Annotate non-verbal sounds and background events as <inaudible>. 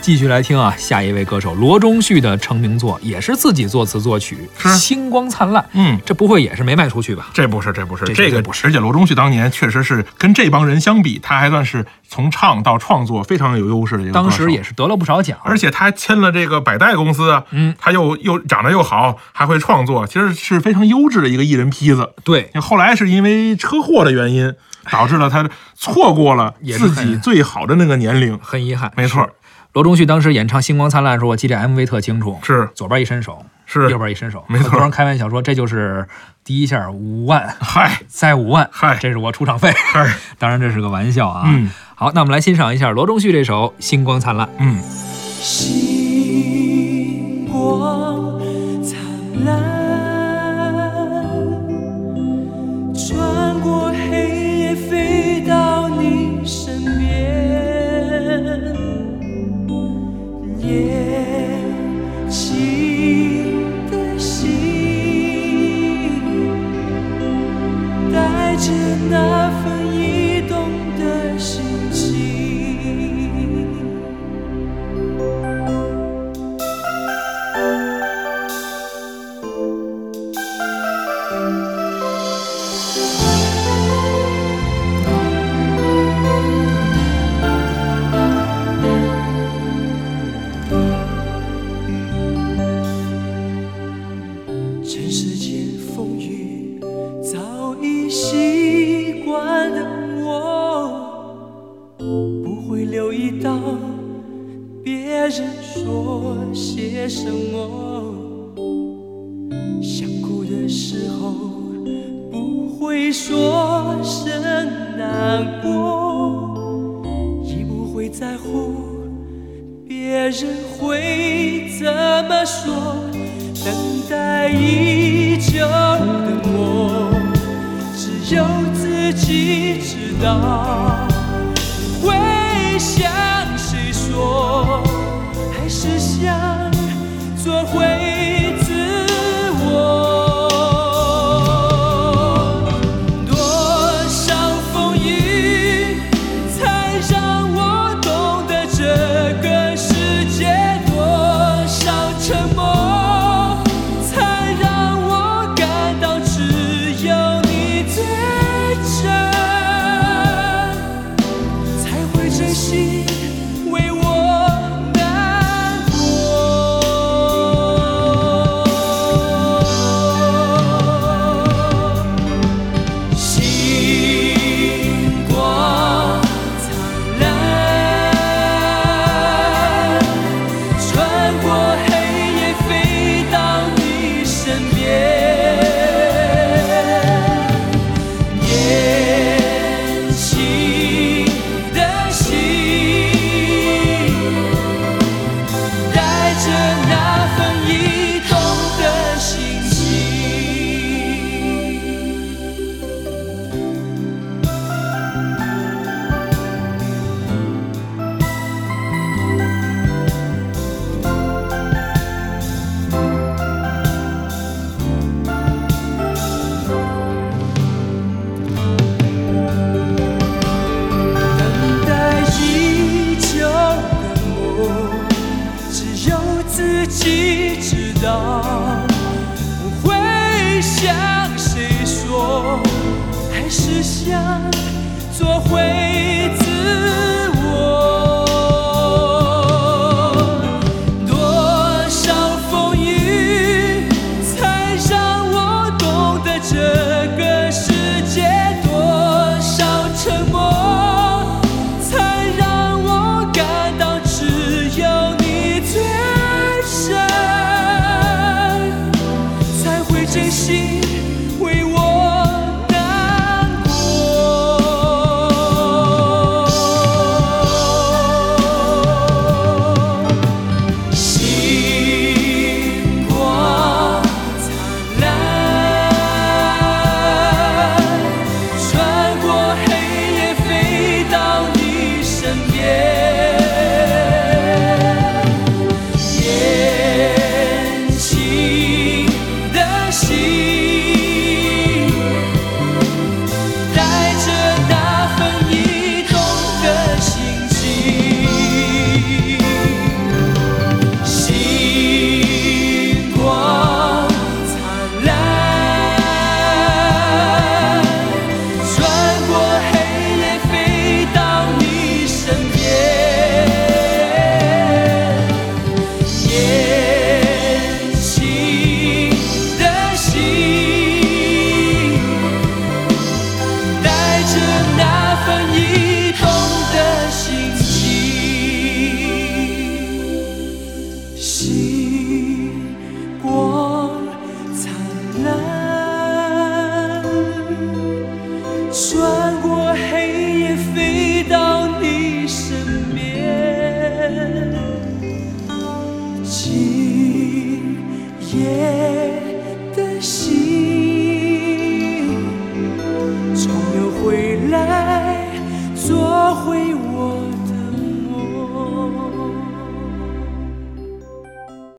继续来听啊，下一位歌手罗中旭的成名作，也是自己作词作曲，是《星光灿烂》。嗯，这不会也是没卖出去吧？这不是，这不是，这这个不是而且罗中旭当年确实是跟这帮人相比，他还算是从唱到创作非常有优势的一个。当时也是得了不少奖，而且他还签了这个百代公司啊，嗯，他又又长得又好，还会创作，其实是非常优质的一个艺人坯子。对，后来是因为车祸的原因，导致了他错过了自己最好的那个年龄。很遗憾。没错是，罗中旭当时演唱《星光灿烂》的时候，我记得 MV 特清楚，是左边一伸手，是右边一伸手，没错很多人开玩笑说这就是第一下五万，嗨 <laughs> 再五万，嗨这是我出场费。嗨，<laughs> 当然这是个玩笑啊。嗯好，那我们来欣赏一下罗中旭这首《星光灿烂》。嗯，星光着那份驿动的心。不会留意到别人说些什么。想哭的时候不会说声难过，也不会在乎别人会怎么说。等待已久的我，只有自己知道。只想做回自己知道。不会向谁说，还是想做回自心。